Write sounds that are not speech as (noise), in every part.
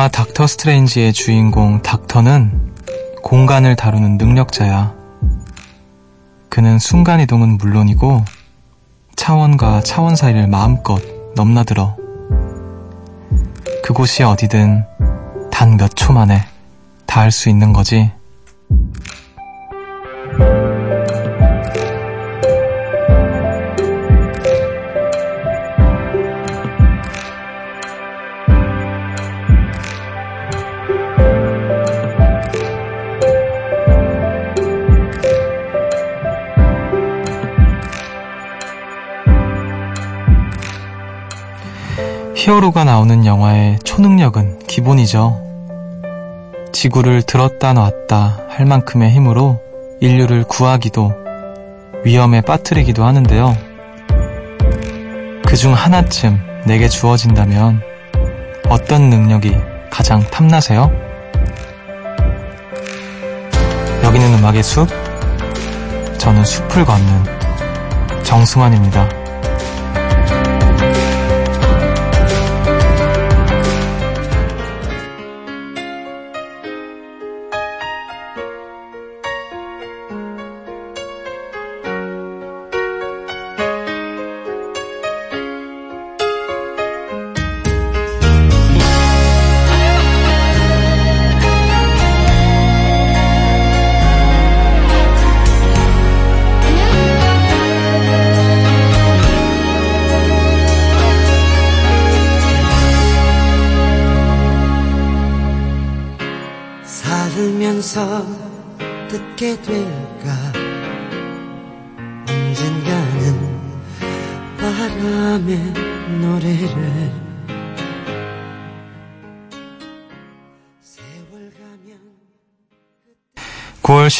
영화 닥터 스트레인지의 주인공 닥터는 공간을 다루는 능력자야. 그는 순간이동은 물론이고 차원과 차원 사이를 마음껏 넘나들어. 그곳이 어디든 단 몇 초 만에 닿을 수 있는 거지. 히어로가 나오는 영화의 초능력은 기본이죠. 지구를 들었다 놨다 할 만큼의 힘으로 인류를 구하기도 위험에 빠뜨리기도 하는데요. 그중 하나쯤 내게 주어진다면 어떤 능력이 가장 탐나세요? 여기는 음악의 숲, 저는 숲을 걷는 정승환입니다.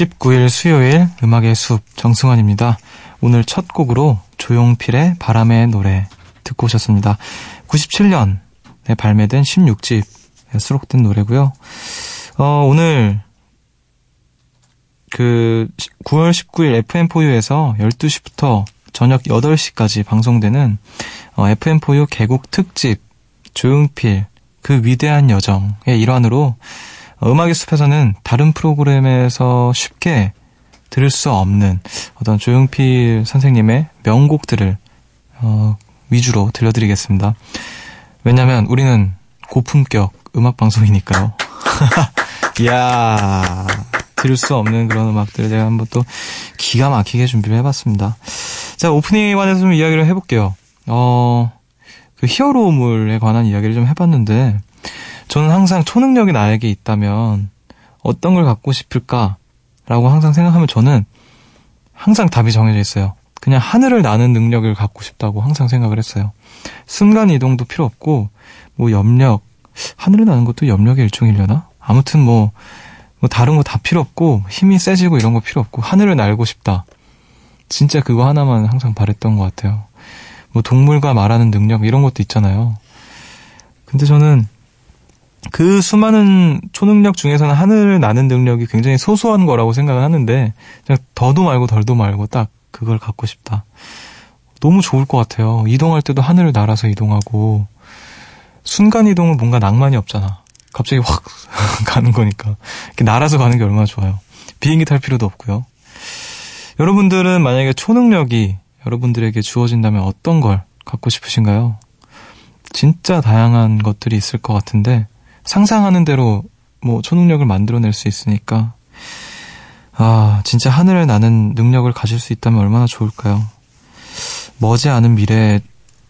19일 수요일 음악의 숲 정승환입니다. 오늘 첫 곡으로 조용필의 바람의 노래 듣고 오셨습니다. 97년에 발매된 16집에 수록된 노래고요. 어, 오늘 그 9월 19일 FM4U에서 12시부터 저녁 8시까지 방송되는 어, FM4U 개국 특집 조용필 그 위대한 여정의 일환으로 어, 음악의 숲에서는 다른 프로그램에서 쉽게 들을 수 없는 어떤 조용필 선생님의 명곡들을 어, 위주로 들려드리겠습니다. 왜냐면 우리는 고품격 음악 방송이니까요. (laughs) 이야, 들을 수 없는 그런 음악들을 제가 한번 또 기가 막히게 준비를 해봤습니다. 자, 오프닝에 관해서 좀 이야기를 해볼게요. 어, 그 히어로물에 관한 이야기를 좀 해봤는데, 저는 항상 초능력이 나에게 있다면 어떤 걸 갖고 싶을까라고 항상 생각하면 저는 항상 답이 정해져 있어요. 그냥 하늘을 나는 능력을 갖고 싶다고 항상 생각을 했어요. 순간 이동도 필요 없고, 뭐 염력, 하늘을 나는 것도 염력의 일종이려나? 아무튼 뭐, 뭐 다른 거 다 필요 없고 힘이 세지고 이런 거 필요 없고 하늘을 날고 싶다. 진짜 그거 하나만 항상 바랬던 것 같아요. 뭐 동물과 말하는 능력 이런 것도 있잖아요. 근데 저는 그 수많은 초능력 중에서는 하늘을 나는 능력이 굉장히 소소한 거라고 생각을 하는데 그냥 더도 말고 덜도 말고 딱 그걸 갖고 싶다. 너무 좋을 것 같아요. 이동할 때도 하늘을 날아서 이동하고 순간 이동은 뭔가 낭만이 없잖아. 갑자기 확 (laughs) 가는 거니까. 이렇게 날아서 가는 게 얼마나 좋아요. 비행기 탈 필요도 없고요. 여러분들은 만약에 초능력이 여러분들에게 주어진다면 어떤 걸 갖고 싶으신가요? 진짜 다양한 것들이 있을 것 같은데 상상하는 대로 뭐 초능력을 만들어낼 수 있으니까 아 진짜 하늘을 나는 능력을 가질 수 있다면 얼마나 좋을까요? 머지않은 미래에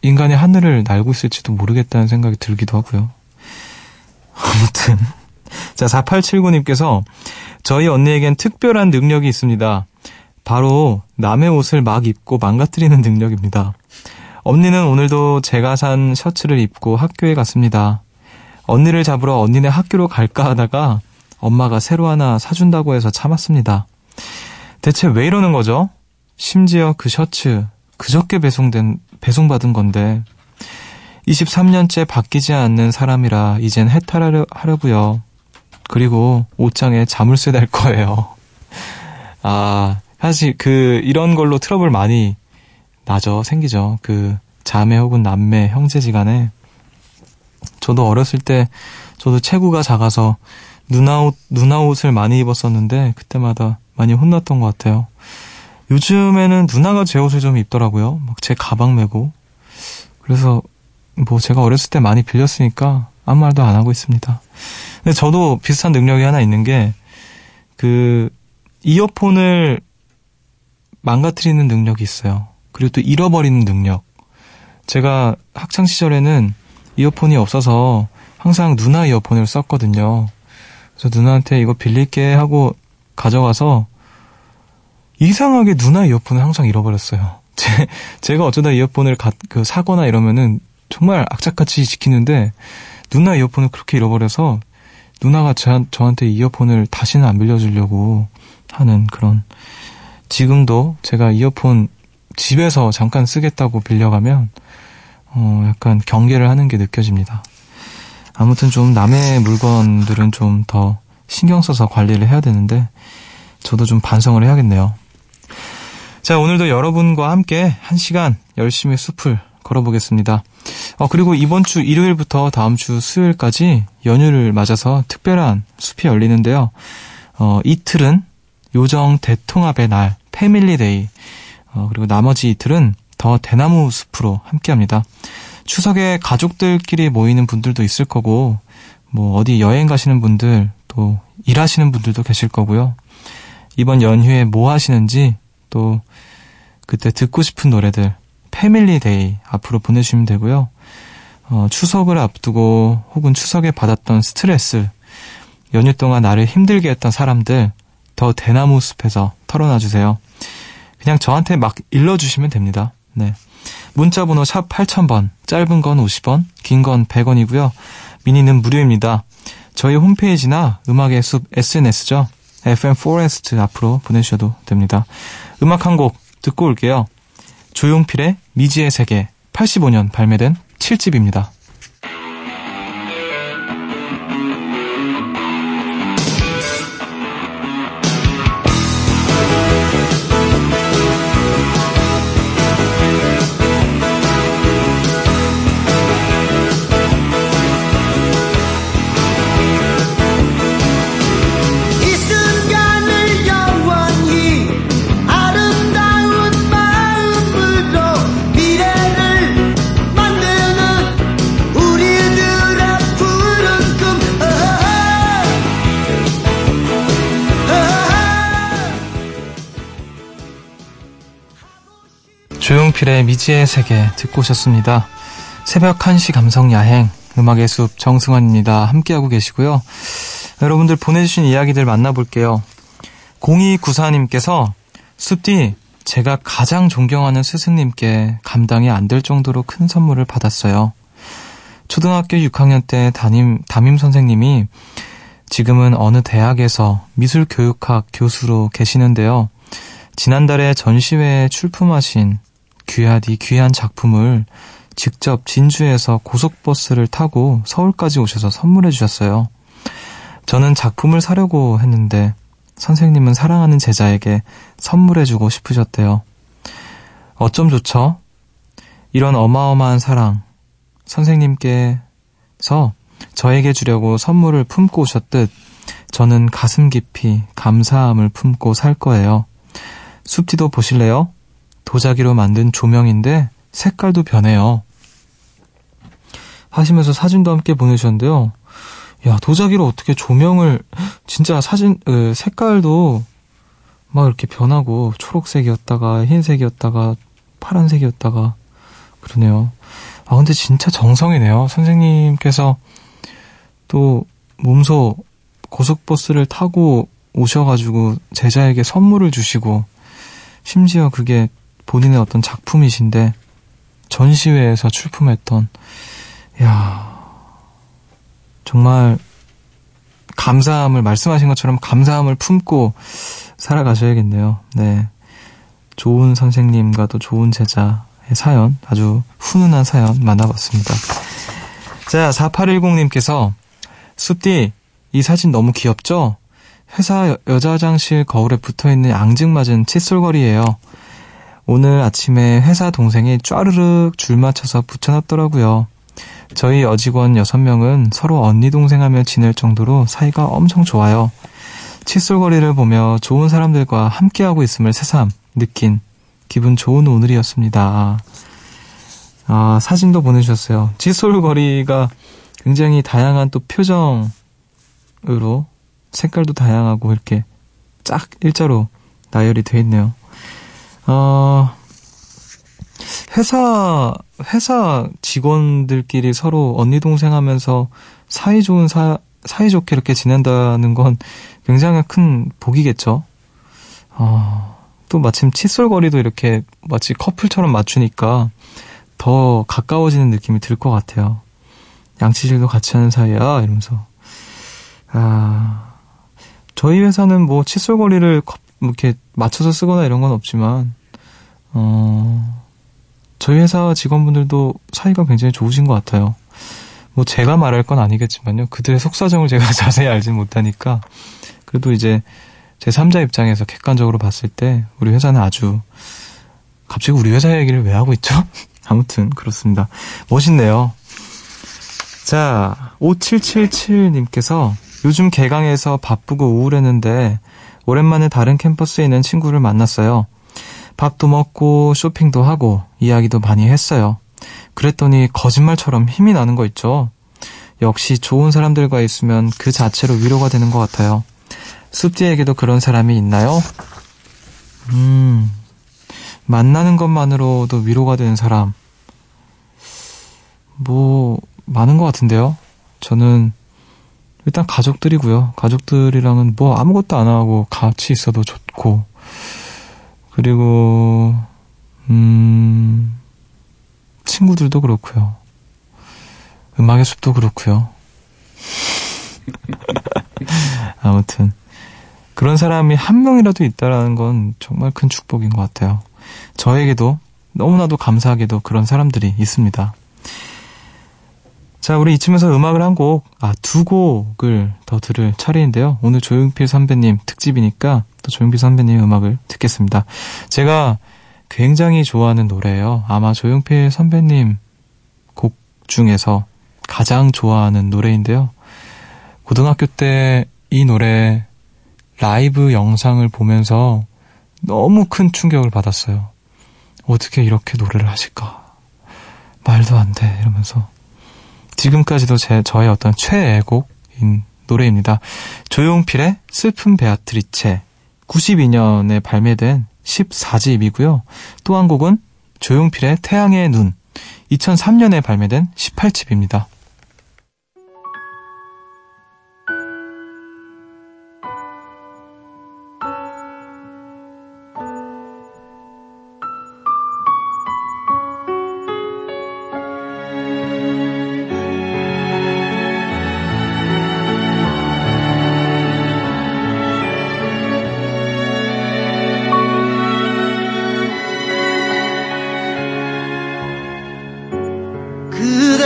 인간이 하늘을 날고 있을지도 모르겠다는 생각이 들기도 하고요. 아무튼. (laughs) 자, 4879님께서 저희 언니에겐 특별한 능력이 있습니다. 바로 남의 옷을 막 입고 망가뜨리는 능력입니다. 언니는 오늘도 제가 산 셔츠를 입고 학교에 갔습니다. 언니를 잡으러 언니네 학교로 갈까 하다가 엄마가 새로 하나 사준다고 해서 참았습니다. 대체 왜 이러는 거죠? 심지어 그 셔츠 그저께 배송된, 배송받은 건데 23년째 바뀌지 않는 사람이라 이젠 해탈하려고요. 그리고 옷장에 자물쇠 달 거예요. 아, 사실 그 이런 걸로 트러블 많이 나죠. 생기죠. 그 자매 혹은 남매, 형제지간에 저도 어렸을 때 저도 체구가 작아서 누나 옷, 누나 옷을 많이 입었었는데 그때마다 많이 혼났던 것 같아요. 요즘에는 누나가 제 옷을 좀 입더라고요. 막 제 가방 메고. 그래서 뭐 제가 어렸을 때 많이 빌렸으니까 아무 말도 안 하고 있습니다. 근데 저도 비슷한 능력이 하나 있는 게 그 이어폰을 망가뜨리는 능력이 있어요. 그리고 또 잃어버리는 능력. 제가 학창 시절에는 이어폰이 없어서 항상 누나 이어폰을 썼거든요. 그래서 누나한테 이거 빌릴게 하고 가져가서 이상하게 누나 이어폰을 항상 잃어버렸어요. (laughs) 제, 제가 어쩌다 이어폰을 가, 그 사거나 이러면은 정말 악착같이 지키는데 누나 이어폰을 그렇게 잃어버려서 누나가 저, 저한테 이어폰을 다시는 안 빌려주려고 하는 그런 지금도 제가 이어폰 집에서 잠깐 쓰겠다고 빌려가면 어 약간 경계를 하는 게 느껴집니다. 아무튼 좀 남의 물건들은 좀 더 신경 써서 관리를 해야 되는데 저도 좀 반성을 해야겠네요. 자, 오늘도 여러분과 함께 한 시간 열심히 숲을 걸어보겠습니다. 어, 그리고 이번 주 일요일부터 다음 주 수요일까지 연휴를 맞아서 특별한 숲이 열리는데요. 어, 이틀은 요정 대통합의 날, Family Day. 어, 그리고 나머지 이틀은 더 대나무 숲으로 함께 합니다. 추석에 가족들끼리 모이는 분들도 있을 거고, 뭐, 어디 여행 가시는 분들, 또, 일하시는 분들도 계실 거고요. 이번 연휴에 뭐 하시는지, 또, 그때 듣고 싶은 노래들, Family Day 앞으로 보내주시면 되고요. 어, 추석을 앞두고 혹은 추석에 받았던 스트레스, 연휴 동안 나를 힘들게 했던 사람들, 더 대나무 숲에서 털어놔 주세요. 그냥 저한테 막 일러주시면 됩니다. 네. 문자 번호 샵 8000번, 짧은 건 50원, 긴 건 100원이고요. 미니는 무료입니다. 저희 홈페이지나 음악의 숲 SNS죠. FM Forest 앞으로 보내주셔도 됩니다. 음악 한 곡 듣고 올게요. 조용필의 미지의 세계 85년 발매된 7집입니다. 조용필의 미지의 세계 듣고 오셨습니다. 새벽 1시 감성 야행 음악의 숲 정승환입니다. 함께하고 계시고요. 여러분들 보내주신 이야기들 만나볼게요. 0294님께서 숲디 제가 가장 존경하는 스승님께 감당이 안 될 정도로 큰 선물을 받았어요. 초등학교 6학년 때 담임, 담임 선생님이 지금은 어느 대학에서 미술교육학 교수로 계시는데요. 지난달에 전시회에 출품하신 귀하디 귀한 작품을 직접 진주에서 고속버스를 타고 서울까지 오셔서 선물해 주셨어요. 저는 작품을 사려고 했는데 선생님은 사랑하는 제자에게 선물해 주고 싶으셨대요. 어쩜 좋죠? 이런 어마어마한 사랑, 선생님께서 저에게 주려고 선물을 품고 오셨듯 저는 가슴 깊이 감사함을 품고 살 거예요. 숲지도 보실래요? 도자기로 만든 조명인데 색깔도 변해요. 하시면서 사진도 함께 보내주셨는데요. 야, 도자기로 어떻게 조명을, 진짜 사진, 그 색깔도 막 이렇게 변하고, 초록색이었다가, 흰색이었다가, 파란색이었다가, 그러네요. 아, 근데 진짜 정성이네요. 선생님께서 또 몸소 고속버스를 타고 오셔가지고 제자에게 선물을 주시고, 심지어 그게 본인의 어떤 작품이신데 전시회에서 출품했던 야 정말 감사함을 말씀하신 것처럼 감사함을 품고 살아가셔야겠네요. 네. 좋은 선생님과 또 좋은 제자의 사연, 아주 훈훈한 사연 만나봤습니다. 자, 4810님께서, 숲디, 이 사진 너무 귀엽죠? 회사 여자 화장실 거울에 붙어 있는 앙증맞은 칫솔거리예요. 오늘 아침에 회사 동생이 쫘르륵 줄 맞춰서 붙여놨더라고요. 저희 여직원 6명은 서로 언니 동생 하며 지낼 정도로 사이가 엄청 좋아요. 칫솔거리를 보며 좋은 사람들과 함께하고 있음을 새삼 느낀 기분 좋은 오늘이었습니다. 아, 사진도 보내주셨어요. 칫솔거리가 굉장히 다양한 또 표정으로 색깔도 다양하고 이렇게 쫙 일자로 나열이 돼 있네요. 어, 회사, 회사 직원들끼리 서로 언니 동생 하면서 사이 좋은 사, 사이좋게 이렇게 지낸다는 건 굉장히 큰 복이겠죠. 어, 또 마침 칫솔거리도 이렇게 마치 커플처럼 맞추니까 더 가까워지는 느낌이 들 것 같아요. 양치질도 같이 하는 사이야, 이러면서. 아, 저희 회사는 뭐 칫솔거리를 뭐 이렇게 맞춰서 쓰거나 이런 건 없지만, 어, 저희 회사 직원분들도 사이가 굉장히 좋으신 것 같아요. 뭐 제가 말할 건 아니겠지만요. 그들의 속사정을 제가 (laughs) 자세히 알진 못하니까. 그래도 이제 제 3자 입장에서 객관적으로 봤을 때 우리 회사는 아주 갑자기 우리 회사 얘기를 왜 하고 있죠? (laughs) 아무튼 그렇습니다. 멋있네요. 자, 5777님께서 요즘 개강해서 바쁘고 우울했는데 오랜만에 다른 캠퍼스에 있는 친구를 만났어요. 밥도 먹고 쇼핑도 하고 이야기도 많이 했어요. 그랬더니 거짓말처럼 힘이 나는 거 있죠. 역시 좋은 사람들과 있으면 그 자체로 위로가 되는 것 같아요. 숲디에게도 그런 사람이 있나요? 음, 만나는 것만으로도 위로가 되는 사람. 뭐, 많은 것 같은데요. 저는 일단 가족들이고요. 가족들이랑은 뭐 아무것도 안 하고 같이 있어도 좋고, 그리고, 음, 친구들도 그렇고요. 음악의 숲도 그렇고요. (laughs) 아무튼 그런 사람이 한 명이라도 있다라는 건 정말 큰 축복인 것 같아요. 저에게도 너무나도 감사하게도 그런 사람들이 있습니다. 자, 우리 이쯤에서 음악을 한 곡, 아, 두 곡을 더 들을 차례인데요. 오늘 조용필 선배님 특집이니까 또 조용필 선배님 음악을 듣겠습니다. 제가 굉장히 좋아하는 노래예요. 아마 조용필 선배님 곡 중에서 가장 좋아하는 노래인데요. 고등학교 때 이 노래 라이브 영상을 보면서 너무 큰 충격을 받았어요. 어떻게 이렇게 노래를 하실까? 말도 안 돼. 이러면서. 지금까지도 제, 저의 어떤 최애곡인 노래입니다. 조용필의 슬픈 베아트리체. 92년에 발매된 14집이고요. 또 한 곡은 조용필의 태양의 눈 2003년에 발매된 18집입니다.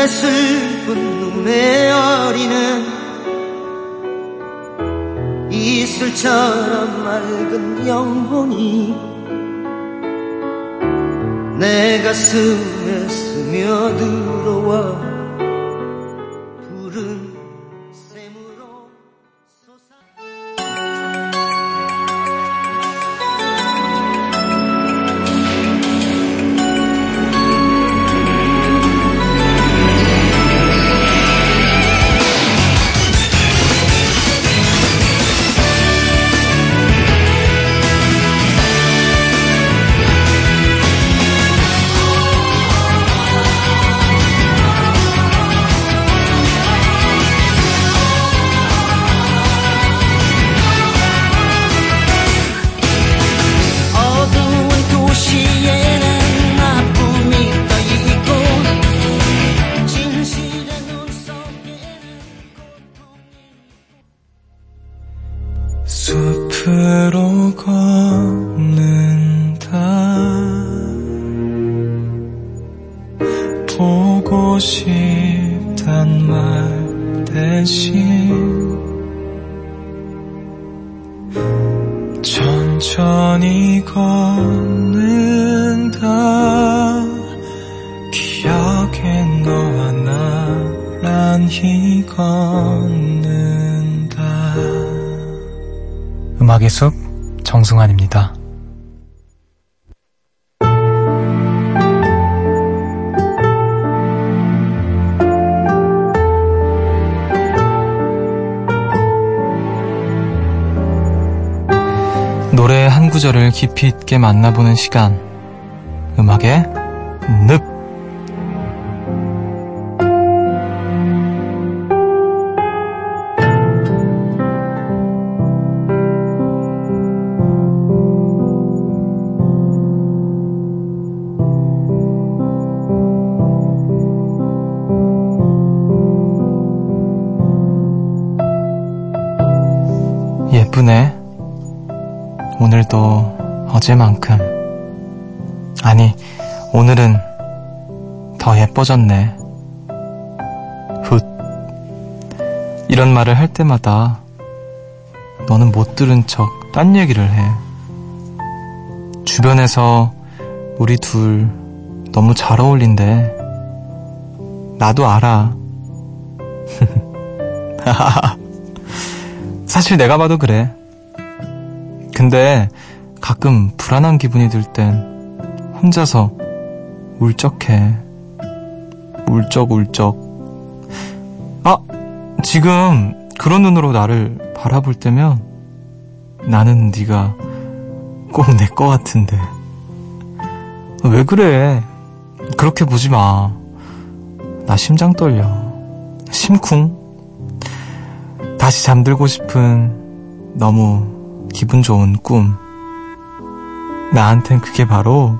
슬픈 눈에 어리는 이슬처럼 맑은 영혼이 내 가슴에 스며들어와 노래 한 구절을 깊이 있게 만나보는 시간. 음악의 늪. 더 예뻐졌네. 훗. 이런 말을 할 때마다 너는 못 들은 척 딴 얘기를 해. 주변에서 우리 둘 너무 잘 어울린대. 나도 알아. (laughs) 사실 내가 봐도 그래. 근데 가끔 불안한 기분이 들 땐 혼자서 울적해. 울적울적. 아, 지금 그런 눈으로 나를 바라볼 때면 나는 네가 꼭 내 거 같은데. 왜 그래? 그렇게 보지 마. 나 심장 떨려. 심쿵. 다시 잠들고 싶은 너무 기분 좋은 꿈. 나한텐 그게 바로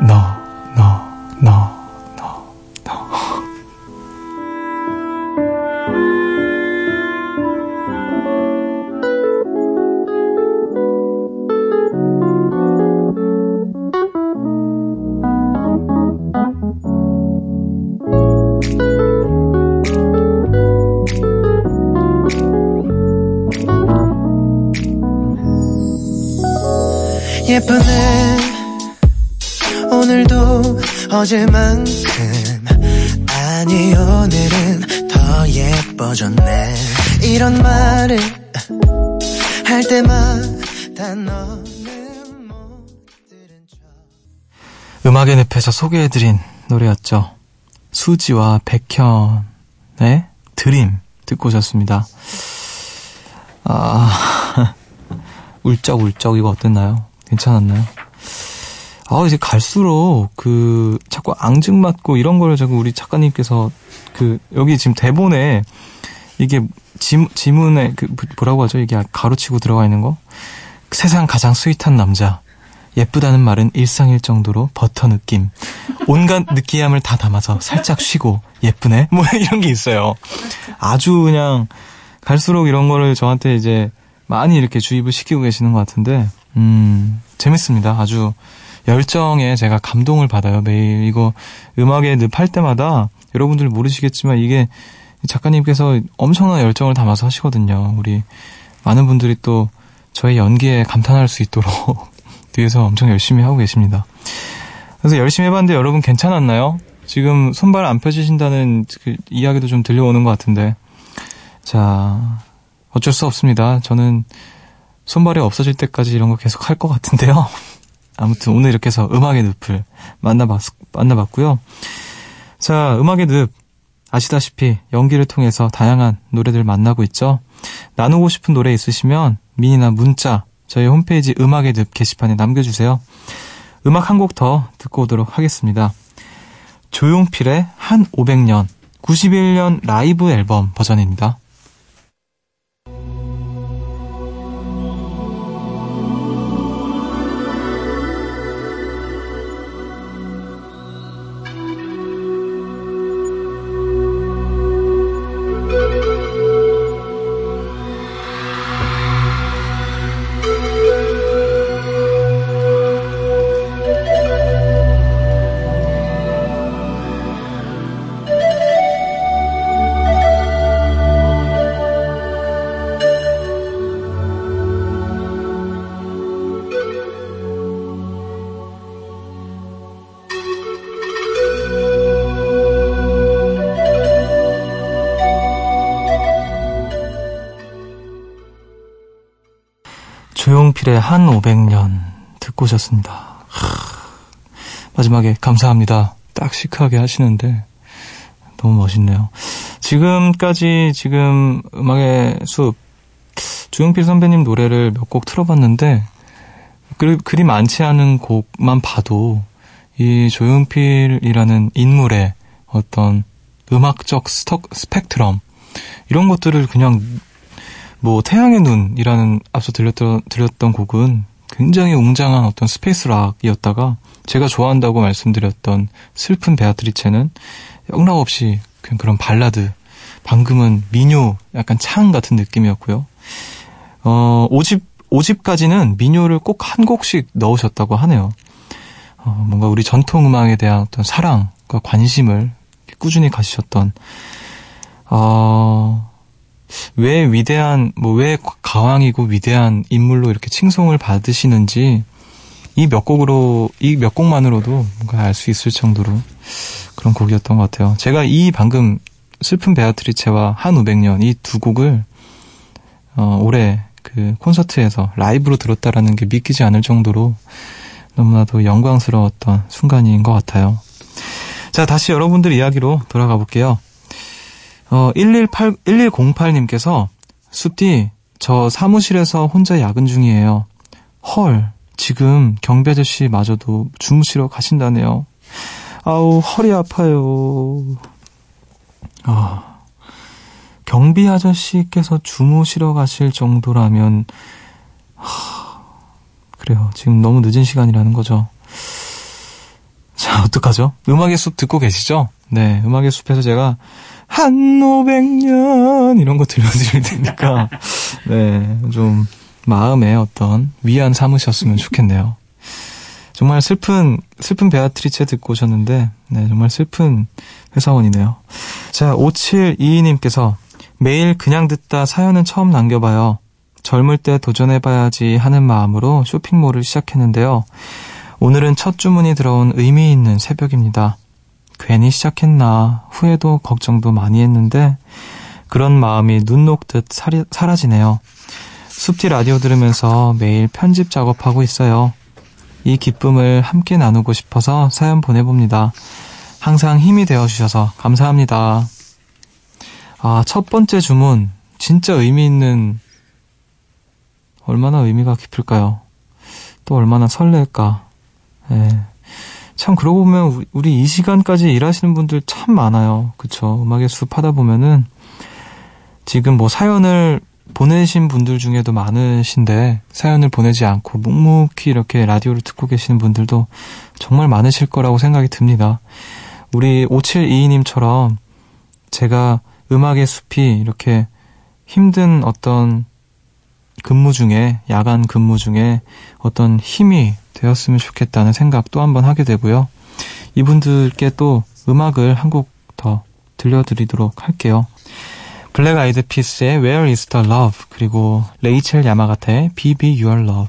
너, 너, 너, 너, 어제만큼 아니 오늘은 더 예뻐졌네 이런 말을 할 때마다 너는 못 들은 척 음악의 늪에서 소개해드린 노래였죠. 수지와 백현의 드림 듣고 오셨습니다. 아, (laughs) 울적울적 이거 어땠나요? 괜찮았나요? 아, 이제 갈수록 그 자꾸 앙증맞고 이런 걸 자꾸 우리 작가님께서 그 여기 지금 대본에 이게 지, 지문에 그 뭐라고 하죠? 이게 가로치고 들어가 있는 거? 세상 가장 스윗한 남자. 예쁘다는 말은 일상일 정도로 버터 느낌. 온갖 느끼함을 다 담아서 살짝 쉬고 예쁘네? 뭐 (laughs) 이런 게 있어요. 아주 그냥 갈수록 이런 거를 저한테 이제 많이 이렇게 주입을 시키고 계시는 것 같은데, 음, 재밌습니다. 아주 열정에 제가 감동을 받아요. 매일 이거 음악에 늪할 때마다 여러분들 모르시겠지만 이게 작가님께서 엄청난 열정을 담아서 하시거든요. 우리 많은 분들이 또 저의 연기에 감탄할 수 있도록 (laughs) 뒤에서 엄청 열심히 하고 계십니다. 그래서 열심히 해봤는데 여러분 괜찮았나요? 지금 손발 안 펴지신다는 그 이야기도 좀 들려오는 것 같은데. 자, 어쩔 수 없습니다. 저는 손발이 없어질 때까지 이런 거 계속 할 것 같은데요. (laughs) 아무튼 오늘 이렇게 해서 음악의 늪을 만나봤, 만나봤고요. 자, 음악의 늪. 아시다시피 연기를 통해서 다양한 노래들 만나고 있죠. 나누고 싶은 노래 있으시면 미니나 문자 저희 홈페이지 음악의 늪 게시판에 남겨주세요. 음악 한 곡 더 듣고 오도록 하겠습니다. 조용필의 한 500년 91년 라이브 앨범 버전입니다. 조용필의 한 500년 듣고 오셨습니다. 마지막에 감사합니다. 딱 시크하게 하시는데 너무 멋있네요. 지금까지 지금 음악의 숲 조용필 선배님 노래를 몇 곡 틀어봤는데 그, 그리 많지 않은 곡만 봐도 이 조용필이라는 인물의 어떤 음악적 스펙트럼 이런 것들을 그냥 뭐 태양의 눈이라는 앞서 들렸던 들렸던 곡은 굉장히 웅장한 어떤 space rock이었다가 제가 좋아한다고 말씀드렸던 슬픈 베아트리체는 영락 없이 그냥 그런 발라드 방금은 민요 약간 창 같은 느낌이었고요. 어, 5집 5집까지는 민요를 꼭 한 곡씩 넣으셨다고 하네요. 어, 뭔가 우리 전통 음악에 대한 어떤 사랑과 관심을 꾸준히 가지셨던 어, 왜 위대한 뭐 왜 가왕이고 위대한 인물로 이렇게 칭송을 받으시는지 이 몇 곡으로 이 몇 곡만으로도 뭔가 알 수 있을 정도로 그런 곡이었던 것 같아요. 제가 이 방금 슬픈 베아트리체와 한 500년 이 두 곡을 어, 올해 그 콘서트에서 라이브로 들었다라는 게 믿기지 않을 정도로 너무나도 영광스러웠던 순간인 것 같아요. 자, 다시 여러분들 이야기로 돌아가 볼게요. 어, 118, 1108님께서 숲디, 저 사무실에서 혼자 야근 중이에요. 헐, 지금 경비 아저씨 마저도 주무시러 가신다네요. 아우, 허리 아파요. 아, 경비 아저씨께서 주무시러 가실 정도라면, 하, 그래요. 지금 너무 늦은 시간이라는 거죠. 자, 어떡하죠? 음악의 숲 듣고 계시죠? 네, 음악의 숲에서 제가 한 500년 이런 거 들려드릴 테니까, (laughs) 네, 좀 마음에 어떤 위안 삼으셨으면 좋겠네요. 정말 슬픈, 슬픈 베아트리체 듣고 오셨는데, 네, 정말 슬픈 회사원이네요. 자, 5722님께서 매일 그냥 듣다 사연은 처음 남겨봐요. 젊을 때 도전해봐야지 하는 마음으로 쇼핑몰을 시작했는데요. 오늘은 첫 주문이 들어온 의미 있는 새벽입니다. 괜히 시작했나 후회도 걱정도 많이 했는데 그런 마음이 눈 녹듯 사리, 사라지네요. 숲티 라디오 들으면서 매일 편집 작업하고 있어요. 이 기쁨을 함께 나누고 싶어서 사연 보내봅니다. 항상 힘이 되어주셔서 감사합니다. 아, 첫 번째 주문. 진짜 의미 있는, 얼마나 의미가 깊을까요? 또 얼마나 설렐까. 예. 참, 그러고 보면, 우리 이 시간까지 일하시는 분들 참 많아요. 그쵸. 음악의 숲 하다 보면은, 지금 뭐 사연을 보내신 분들 중에도 많으신데, 사연을 보내지 않고 묵묵히 이렇게 라디오를 듣고 계시는 분들도 정말 많으실 거라고 생각이 듭니다. 우리 5722님처럼 제가 음악의 숲이 이렇게 힘든 어떤 근무 중에, 야간 근무 중에 어떤 힘이 되었으면 좋겠다는 생각 또 한 번 하게 되고요. 이분들께 또 음악을 한 곡 더 들려드리도록 할게요. 블랙 아이드 피스의 Where is the Love 그리고 레이첼 야마가타의 Be Be Your Love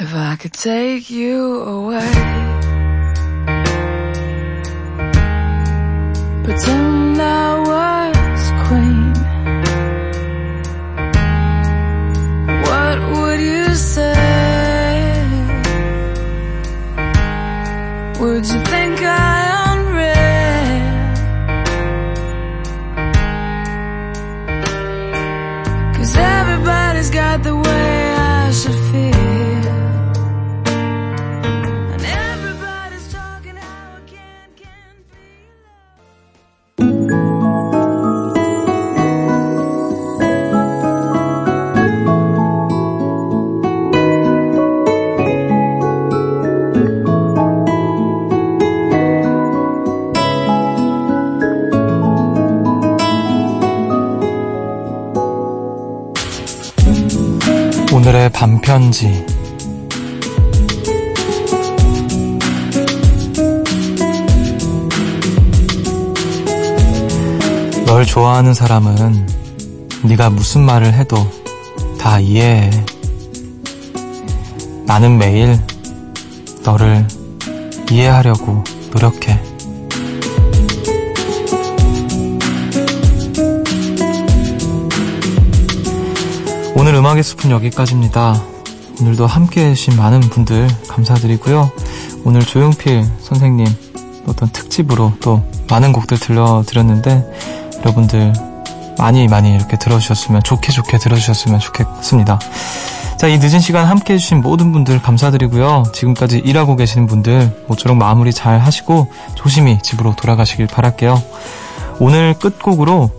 If I could take you away, pretend I was queen. What would you say? Would you 편지 널 좋아하는 사람은 네가 무슨 말을 해도 다 이해해. 나는 매일 너를 이해하려고 노력해. 오늘 음악의 숲은 여기까지입니다. 오늘도 함께 해주신 많은 분들 감사드리고요. 오늘 조용필 선생님 어떤 특집으로 또 많은 곡들 들려드렸는데 여러분들 많이 많이 이렇게 들어주셨으면 좋게 좋게 들어주셨으면 좋겠습니다. 자, 이 늦은 시간 함께 해주신 모든 분들 감사드리고요. 지금까지 일하고 계시는 분들 모쪼록 마무리 잘 하시고 조심히 집으로 돌아가시길 바랄게요. 오늘 끝곡으로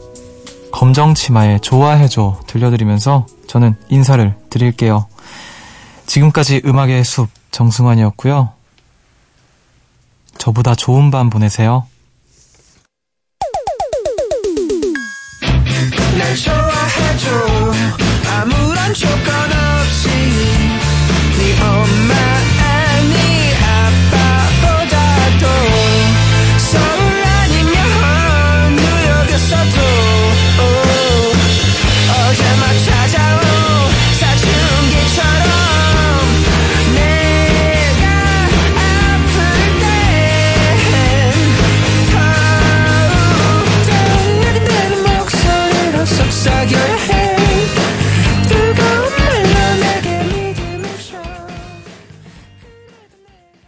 검정치마의 좋아해줘 들려드리면서 저는 인사를 드릴게요. 지금까지 음악의 숲 정승환이었고요. 저보다 좋은 밤 보내세요. 날 좋아해줘 아무런 조건 없이 네 엄마